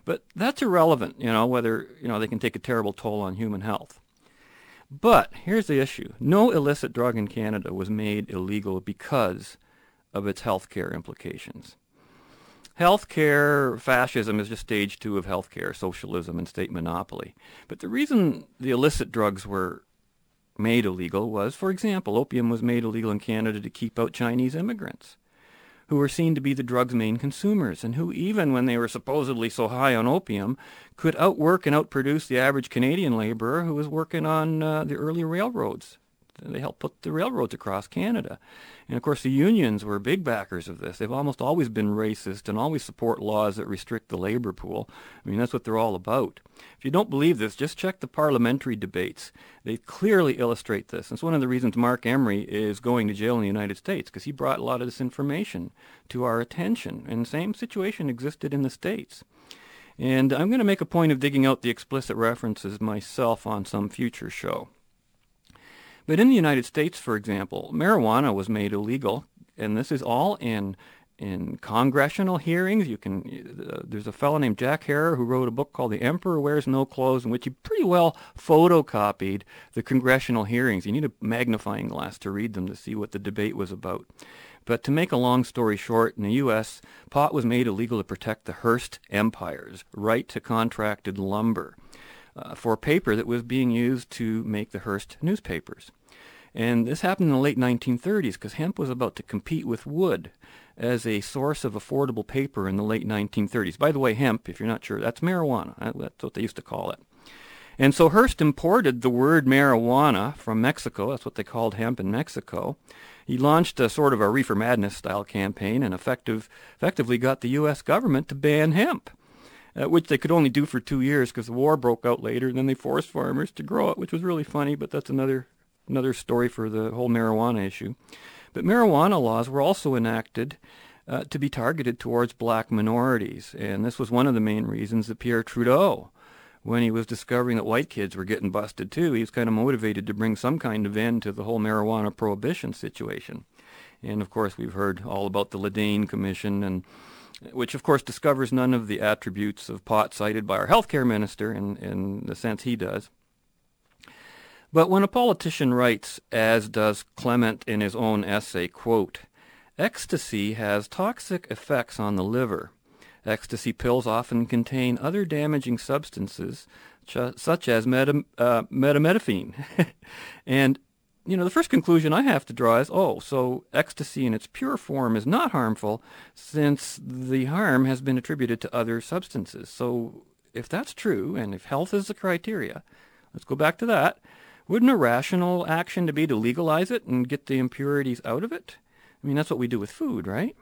But that's irrelevant, you know, whether, you know, they can take a terrible toll on human health. But here's the issue. No illicit drug in Canada was made illegal because of its health care implications. Healthcare fascism is just stage two of healthcare, socialism and state monopoly. But the reason the illicit drugs were made illegal was, for example, opium was made illegal in Canada to keep out Chinese immigrants who were seen to be the drug's main consumers and who, even when they were supposedly so high on opium, could outwork and outproduce the average Canadian laborer who was working on uh, the early railroads they helped put the railroads across Canada. And of course, the unions were big backers of this. They've almost always been racist and always support laws that restrict the labor pool. I mean, that's what they're all about. If you don't believe this, just check the parliamentary debates. They clearly illustrate this. It's one of the reasons Marc Emery is going to jail in the United States, because he brought a lot of this information to our attention. And the same situation existed in the States. And I'm going to make a point of digging out the explicit references myself on some future show. But in the United States, for example, marijuana was made illegal, and this is all in in congressional hearings. You can uh, there's a fellow named Jack Herer who wrote a book called The Emperor Wears No Clothes, in which he pretty well photocopied the congressional hearings. You need a magnifying glass to read them to see what the debate was about. But to make a long story short, in the U.S., pot was made illegal to protect the Hearst Empire's right to contracted lumber uh, for paper that was being used to make the Hearst newspapers. And this happened in the late 1930s because hemp was about to compete with wood as a source of affordable paper in the late 1930s. By the way, hemp, if you're not sure, that's marijuana. That's what they used to call it. And so Hearst imported the word marijuana from Mexico. That's what they called hemp in Mexico. He launched a sort of a reefer madness style campaign and effective, effectively got the U.S. government to ban hemp uh, which they could only do for two years because the war broke out later. And then they forced farmers to grow it, which was really funny, but that's another another story for the whole marijuana issue. But marijuana laws were also enacted uh, to be targeted towards black minorities, and this was one of the main reasons that Pierre Trudeau, when he was discovering that white kids were getting busted too, he was kind of motivated to bring some kind of end to the whole marijuana prohibition situation. And of course, we've heard all about the Le Dain Commission and which of course discovers none of the attributes of pot cited by our healthcare minister in, in the sense he does. But when a politician writes, as does Clement in his own essay, quote, Ecstasy has toxic effects on the liver. Ecstasy pills often contain other damaging substances, such as meta, uh, and you know, the first conclusion I have to draw is, oh, so ecstasy in its pure form is not harmful since the harm has been attributed to other substances. So if that's true, and if health is the criteria, let's go back to that. Wouldn't a rational action to be to legalize it and get the impurities out of it? I mean, that's what we do with food, right?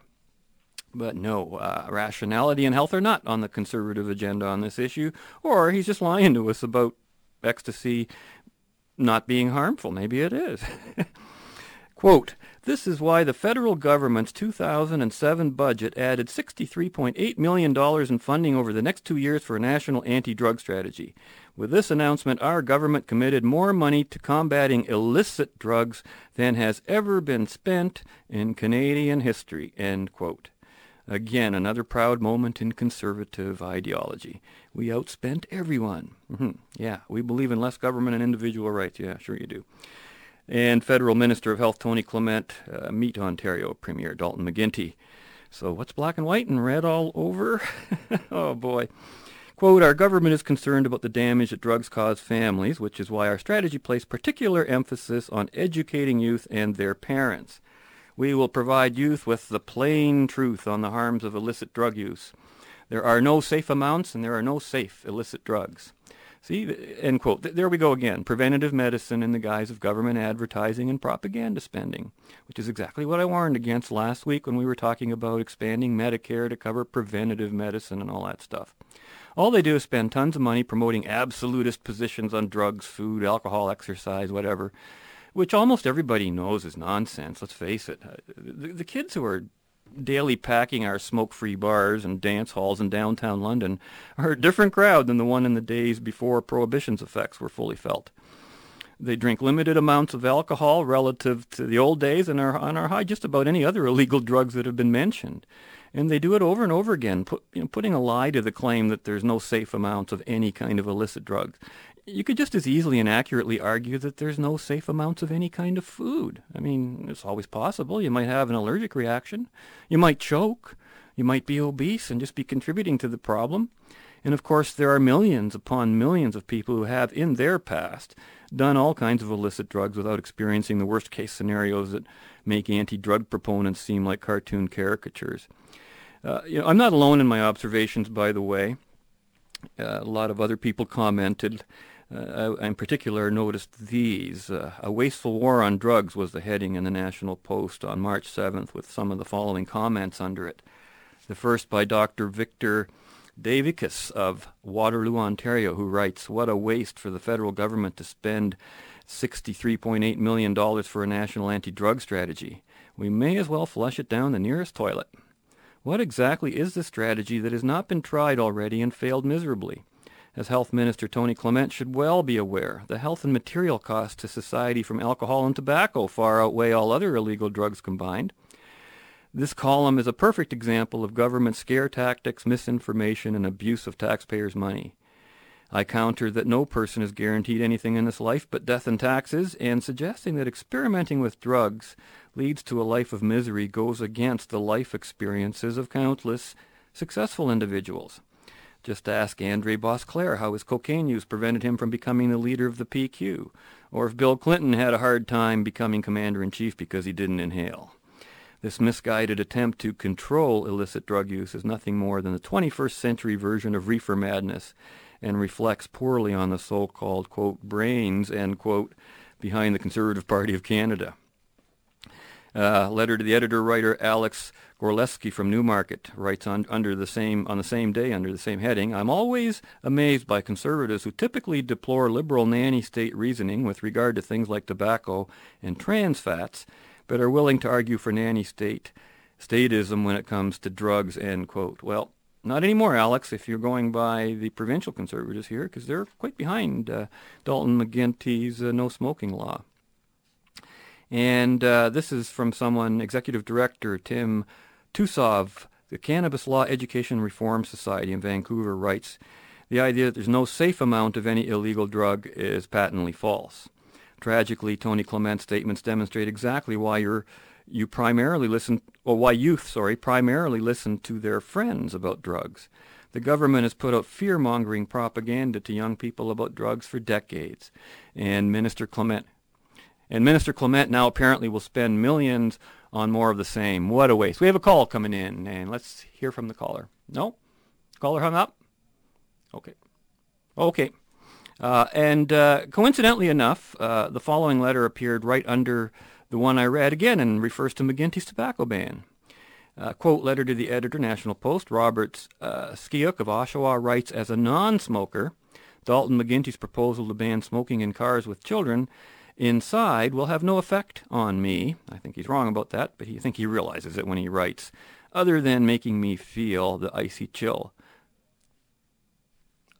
But no, uh, rationality and health are not on the conservative agenda on this issue, or he's just lying to us about ecstasy not being harmful. Maybe it is. Quote, this is why the federal government's 2007 budget added $63.8 million in funding over the next two years for a national anti-drug strategy. With this announcement, our government committed more money to combating illicit drugs than has ever been spent in Canadian history, end quote. Again, another proud moment in conservative ideology. We outspent everyone. Mm-hmm. Yeah, we believe in less government and individual rights. Yeah, sure you do. And Federal Minister of Health Tony Clement, uh, meet Ontario Premier Dalton McGuinty. So what's black and white and red all over? oh boy. Quote, our government is concerned about the damage that drugs cause families, which is why our strategy placed particular emphasis on educating youth and their parents. We will provide youth with the plain truth on the harms of illicit drug use. There are no safe amounts and there are no safe illicit drugs. See, end quote. There we go again. Preventative medicine in the guise of government advertising and propaganda spending, which is exactly what I warned against last week when we were talking about expanding Medicare to cover preventative medicine and all that stuff. All they do is spend tons of money promoting absolutist positions on drugs, food, alcohol, exercise, whatever, which almost everybody knows is nonsense. Let's face it. Uh, the, the kids who are daily packing our smoke-free bars and dance halls in downtown London are a different crowd than the one in the days before Prohibition's effects were fully felt. They drink limited amounts of alcohol relative to the old days and are on our high just about any other illegal drugs that have been mentioned. And they do it over and over again, put, you know, putting a lie to the claim that there's no safe amounts of any kind of illicit drugs. You could just as easily and accurately argue that there's no safe amounts of any kind of food. I mean, it's always possible. You might have an allergic reaction. You might choke. You might be obese and just be contributing to the problem. And of course, there are millions upon millions of people who have, in their past, done all kinds of illicit drugs without experiencing the worst case scenarios that make anti-drug proponents seem like cartoon caricatures. Uh, you know, I'm not alone in my observations, by the way. Uh, a lot of other people commented. Uh, I, in particular, noticed these. Uh, a wasteful war on drugs was the heading in the National Post on March 7th, with some of the following comments under it. The first by Dr. Victor Davicus of Waterloo, Ontario, who writes, What a waste for the federal government to spend $63.8 million for a national anti-drug strategy. We may as well flush it down the nearest toilet. What exactly is the strategy that has not been tried already and failed miserably? As Health Minister Tony Clement should well be aware, the health and material costs to society from alcohol and tobacco far outweigh all other illegal drugs combined. This column is a perfect example of government scare tactics, misinformation, and abuse of taxpayers' money. I counter that no person is guaranteed anything in this life but death and taxes, and suggesting that experimenting with drugs leads to a life of misery goes against the life experiences of countless successful individuals. Just ask Andre Boisclair how his cocaine use prevented him from becoming the leader of the PQ, or if Bill Clinton had a hard time becoming commander-in-chief because he didn't inhale. This misguided attempt to control illicit drug use is nothing more than the 21st century version of reefer madness and reflects poorly on the so-called, quote, brains, end quote, behind the Conservative Party of Canada. Uh, letter to the editor-writer Alex Gorleski from Newmarket writes on under the same on the same day under the same heading. I'm always amazed by conservatives who typically deplore liberal nanny state reasoning with regard to things like tobacco and trans fats, but are willing to argue for nanny state statism when it comes to drugs, end quote. Well, not anymore, Alex, if you're going by the provincial conservatives here, because they're quite behind uh, Dalton McGuinty's uh, no smoking law. And uh, this is from someone, Executive Director Tim Tusov, the Cannabis Law Education Reform Society in Vancouver, writes, the idea that there's no safe amount of any illegal drug is patently false. Tragically, Tony Clement's statements demonstrate exactly why you're, you primarily listen, or why youth, sorry, primarily listen to their friends about drugs. The government has put out fear-mongering propaganda to young people about drugs for decades, and Minister Clement, and Minister Clement now apparently will spend millions on more of the same. What a waste! We have a call coming in, and let's hear from the caller. No, caller hung up. Okay, okay. Uh, and uh, coincidentally enough, uh, the following letter appeared right under the one I read again and refers to McGuinty's tobacco ban. Uh, quote, letter to the editor, National Post, Robert uh, Skiuk of Oshawa writes, as a non-smoker, Dalton McGuinty's proposal to ban smoking in cars with children inside will have no effect on me. I think he's wrong about that, but he, I think he realizes it when he writes, other than making me feel the icy chill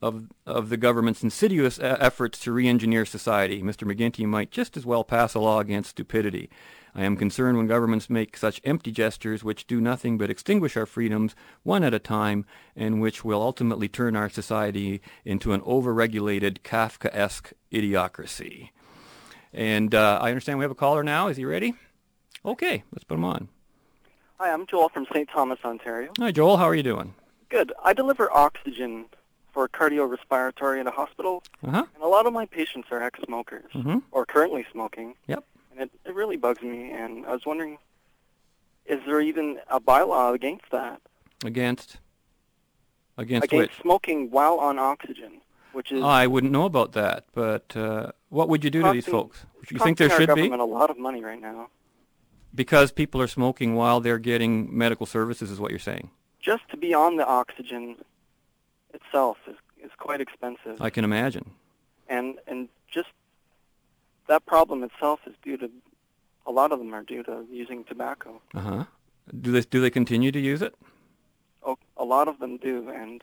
of, of the government's insidious efforts to re-engineer society. Mr. McGuinty might just as well pass a law against stupidity. I am concerned when governments make such empty gestures which do nothing but extinguish our freedoms one at a time and which will ultimately turn our society into an over-regulated Kafkaesque idiocracy. And uh, I understand we have a caller now. Is he ready? Okay, let's put him on. Hi, I'm Joel from St. Thomas, Ontario. Hi, Joel. How are you doing? Good. I deliver oxygen for cardiorespiratory in a hospital. Uh-huh. And a lot of my patients are ex-smokers mm-hmm. or currently smoking. Yep. And it, it really bugs me. And I was wondering, is there even a bylaw against that? Against? Against, against which? smoking while on oxygen, which is... I wouldn't know about that, but uh, what would you do to these folks? You think there should be? a lot of money right now. Because people are smoking while they're getting medical services is what you're saying? Just to be on the oxygen itself is is quite expensive. I can imagine. And and just that problem itself is due to a lot of them are due to using tobacco. Uh huh. Do they do they continue to use it? Oh, a lot of them do, and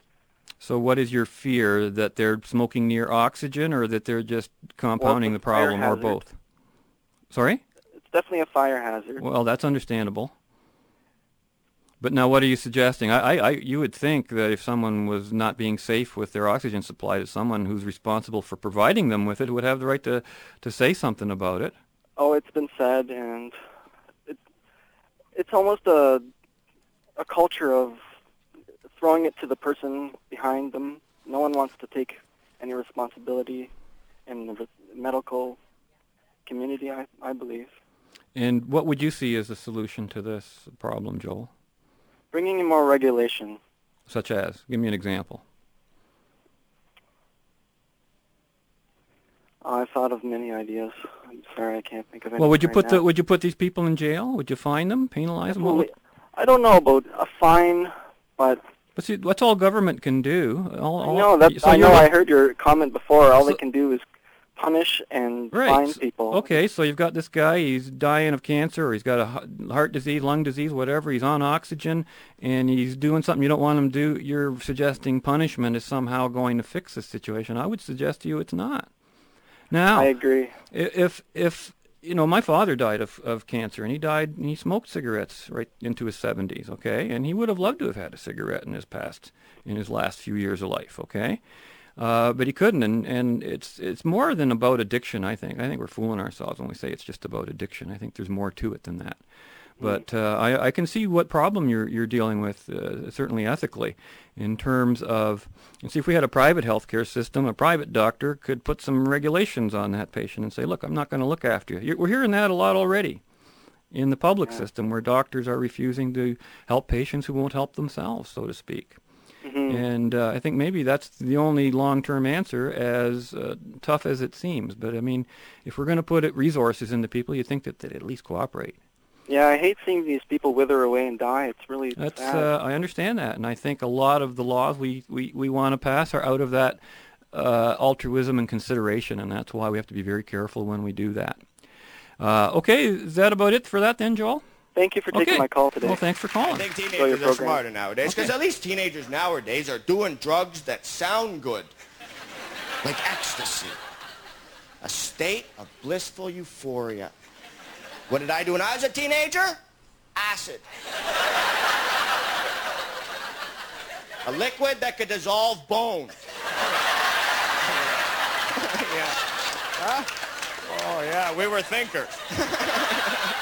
So what is your fear that they're smoking near oxygen or that they're just compounding the problem or both? Sorry? It's definitely a fire hazard. Well, that's understandable. But now, what are you suggesting? I, I, I, you would think that if someone was not being safe with their oxygen supply, that someone who's responsible for providing them with it would have the right to, to say something about it. Oh, it's been said, and it, it's almost a a culture of throwing it to the person behind them. No one wants to take any responsibility in the medical community. I, I believe And what would you see as a solution to this problem, Joel? bringing in more regulation. Such as, give me an example. Uh, I thought of many ideas. I'm sorry, I can't think of any. Well, would you right put now. the would you put these people in jail? Would you fine them, penalize them? Well, I don't know about a fine, but but see, that's all government can do. All, all, I know so I know. I heard your comment before. All So- they can do is punish and Right. fine people. Okay, so you've got this guy, he's dying of cancer, or he's got a heart disease, lung disease, whatever. He's on oxygen, and he's doing something you don't want him to do. You're suggesting punishment is somehow going to fix the situation. I would suggest to you it's not. Now, I agree. if if you know, my father died of, of cancer, and he died, and he smoked cigarettes right into his 70s, okay? And he would have loved to have had a cigarette in his past, in his last few years of life, okay? Uh, but he couldn't, and, and it's it's more than about addiction. I think I think we're fooling ourselves when we say it's just about addiction. I think there's more to it than that. But uh, I, I can see what problem you're you're dealing with, uh, certainly ethically, in terms of. And see, if we had a private healthcare system, a private doctor could put some regulations on that patient and say, "Look, I'm not going to look after you." You're, we're hearing that a lot already in the public system, where doctors are refusing to help patients who won't help themselves, so to speak. And uh, I think maybe that's the only long-term answer, as uh, tough as it seems. But I mean, if we're going to put it- resources into people, you think that they'd at least cooperate. Yeah, I hate seeing these people wither away and die. It's really That's sad. uh, I understand that, and I think a lot of the laws we, we, we want to pass are out of that uh, altruism and consideration, and that's why we have to be very careful when we do that. Uh, okay, is that about it for that then, Joel? Thank you for taking Okay. my call today. Well, thanks for calling. I think Enjoy your teenagers are program. smarter nowadays because Okay. at least teenagers nowadays are doing drugs that sound good, like ecstasy, a state of blissful euphoria. What did I do when I was a teenager? Acid. A liquid that could dissolve bone. yeah. Huh? Oh, yeah, we were thinkers.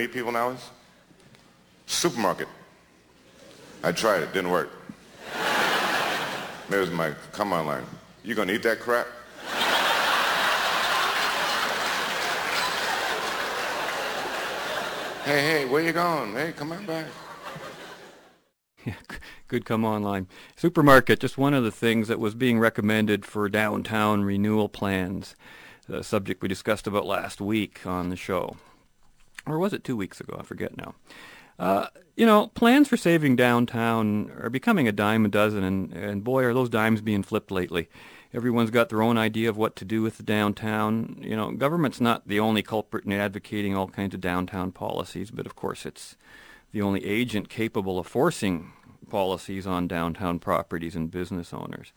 meet people now is? Supermarket. I tried it, didn't work. There's my come on line. You gonna eat that crap? Hey, hey, where you going? Hey, come on back. Yeah, good come online. Supermarket, just one of the things that was being recommended for downtown renewal plans, a subject we discussed about last week on the show. Or was it two weeks ago? I forget now. Uh, you know, plans for saving downtown are becoming a dime a dozen, and, and boy, are those dimes being flipped lately. Everyone's got their own idea of what to do with the downtown. You know, government's not the only culprit in advocating all kinds of downtown policies, but of course it's the only agent capable of forcing policies on downtown properties and business owners.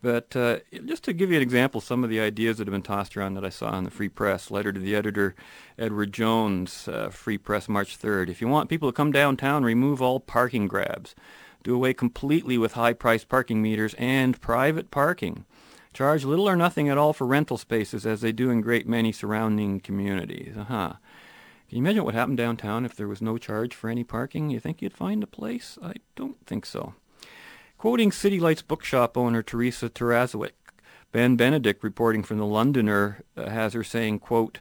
But uh, just to give you an example, some of the ideas that have been tossed around that I saw in the Free Press, letter to the editor, Edward Jones, uh, Free Press, March 3rd. If you want people to come downtown, remove all parking grabs. Do away completely with high-priced parking meters and private parking. Charge little or nothing at all for rental spaces, as they do in great many surrounding communities. Uh-huh. Can you imagine what happened downtown if there was no charge for any parking? You think you'd find a place? I don't think so. Quoting City Lights bookshop owner Teresa Tarazowick, Ben Benedict, reporting from the Londoner, uh, has her saying, quote,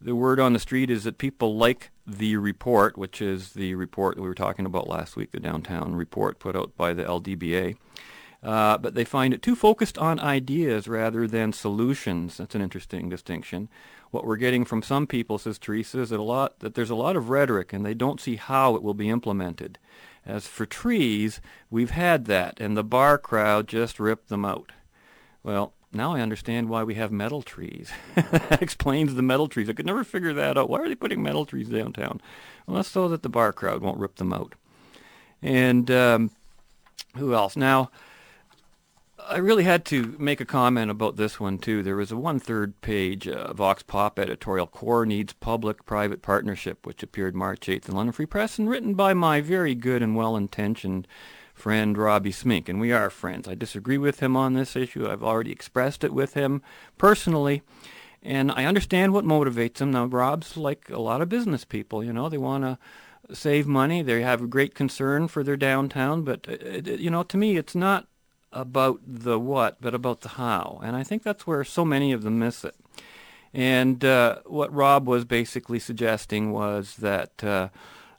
the word on the street is that people like the report, which is the report that we were talking about last week, the downtown report put out by the LDBA. Uh, but they find it too focused on ideas rather than solutions. That's an interesting distinction. What we're getting from some people, says Teresa, is that a lot that there's a lot of rhetoric and they don't see how it will be implemented. As for trees, we've had that, and the bar crowd just ripped them out. Well, now I understand why we have metal trees. that explains the metal trees. I could never figure that out. Why are they putting metal trees downtown? Well, that's so that the bar crowd won't rip them out. And um, who else? Now, I really had to make a comment about this one too. There was a one-third page uh, Vox Pop editorial, Core Needs Public-Private Partnership, which appeared March 8th in London Free Press and written by my very good and well-intentioned friend Robbie Smink. And we are friends. I disagree with him on this issue. I've already expressed it with him personally. And I understand what motivates him. Now, Rob's like a lot of business people, you know, they want to save money. They have a great concern for their downtown. But, uh, you know, to me, it's not about the what, but about the how. And I think that's where so many of them miss it. And uh, what Rob was basically suggesting was that uh,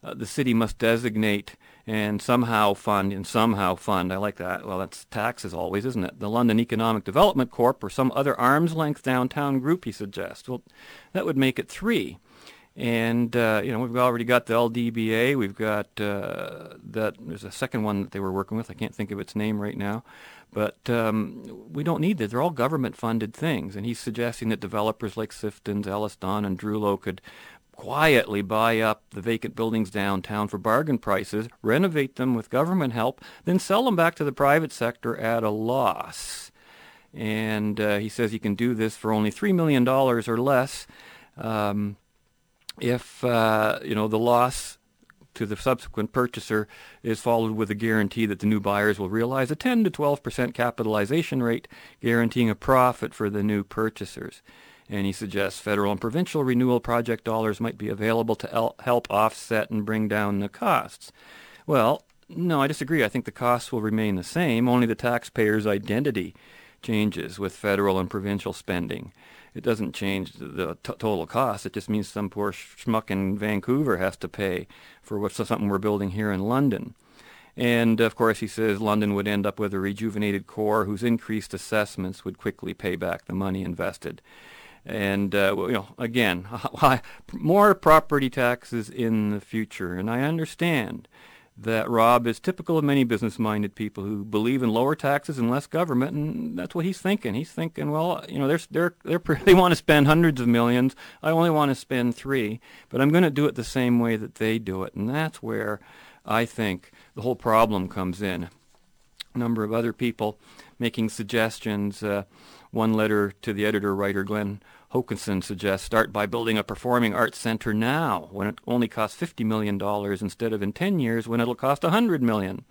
uh, the city must designate and somehow fund and somehow fund. I like that. Well, that's taxes always, isn't it? The London Economic Development Corp or some other arm's length downtown group, he suggests. Well, that would make it three. And, uh, you know, we've already got the LDBA. We've got uh, that. There's a second one that they were working with. I can't think of its name right now. But um, we don't need that. They're all government-funded things. And he's suggesting that developers like Sifton's, Ellis Don, and Drewlo could quietly buy up the vacant buildings downtown for bargain prices, renovate them with government help, then sell them back to the private sector at a loss. And uh, he says he can do this for only $3 million or less. Um, if uh, you know the loss to the subsequent purchaser is followed with a guarantee that the new buyers will realize a 10 to 12 percent capitalization rate, guaranteeing a profit for the new purchasers. And he suggests federal and provincial renewal project dollars might be available to help offset and bring down the costs. Well, no, I disagree. I think the costs will remain the same, only the taxpayer's identity changes with federal and provincial spending it doesn't change the t- total cost. It just means some poor schmuck in Vancouver has to pay for what's something we're building here in London. And of course, he says London would end up with a rejuvenated core whose increased assessments would quickly pay back the money invested. And uh, well, you know, again, more property taxes in the future. And I understand that Rob is typical of many business-minded people who believe in lower taxes and less government, and that's what he's thinking. He's thinking, well, you know, they're they're, they're they want to spend hundreds of millions. I only want to spend three, but I'm going to do it the same way that they do it, and that's where I think the whole problem comes in. A number of other people making suggestions. Uh, one letter to the editor-writer Glenn Hokanson suggests start by building a performing arts center now when it only costs $50 million instead of in 10 years when it'll cost 100 million.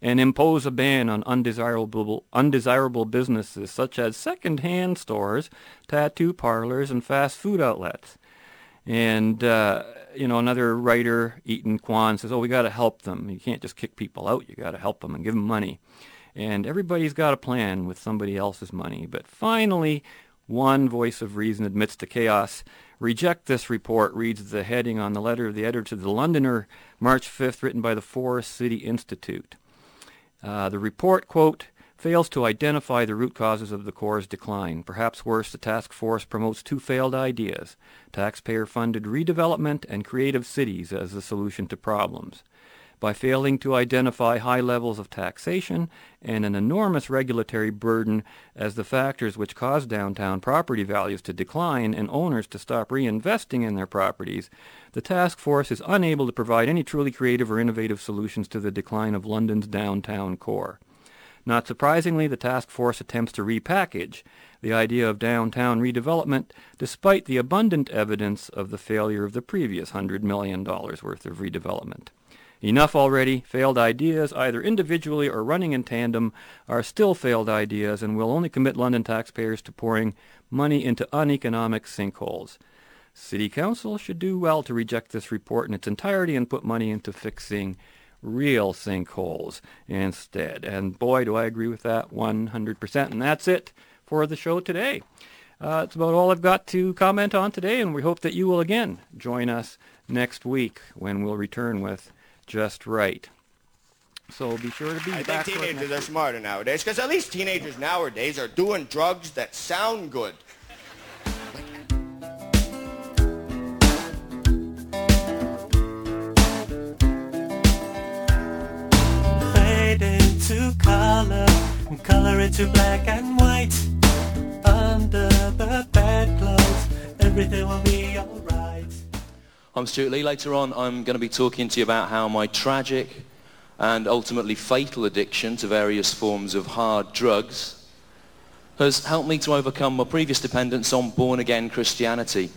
And impose a ban on undesirable, undesirable businesses such as second-hand stores, tattoo parlors, and fast food outlets. And, uh, you know, another writer, Eaton Kwan, says, oh, we got to help them. You can't just kick people out. You got to help them and give them money. And everybody's got a plan with somebody else's money. But finally, one voice of reason admits to chaos. Reject this report, reads the heading on the letter of the editor to the Londoner, March 5th, written by the Forest City Institute. Uh, the report, quote, fails to identify the root causes of the Core's decline. Perhaps worse, the task force promotes two failed ideas, taxpayer-funded redevelopment and creative cities as the solution to problems by failing to identify high levels of taxation and an enormous regulatory burden as the factors which cause downtown property values to decline and owners to stop reinvesting in their properties, the task force is unable to provide any truly creative or innovative solutions to the decline of London's downtown core. Not surprisingly, the task force attempts to repackage the idea of downtown redevelopment despite the abundant evidence of the failure of the previous $100 million worth of redevelopment. Enough already. Failed ideas, either individually or running in tandem, are still failed ideas and will only commit London taxpayers to pouring money into uneconomic sinkholes. City Council should do well to reject this report in its entirety and put money into fixing real sinkholes instead. And boy, do I agree with that 100%. And that's it for the show today. Uh, it's about all I've got to comment on today, and we hope that you will again join us next week when we'll return with just right. So be sure to be I back. think teenagers are smarter nowadays because at least teenagers nowadays are doing drugs that sound good. Fade into color and color into black and white. Under the bedclothes, everything will be alright. I'm Stewart Lee. Later on, I'm going to be talking to you about how my tragic and ultimately fatal addiction to various forms of hard drugs has helped me to overcome my previous dependence on born-again Christianity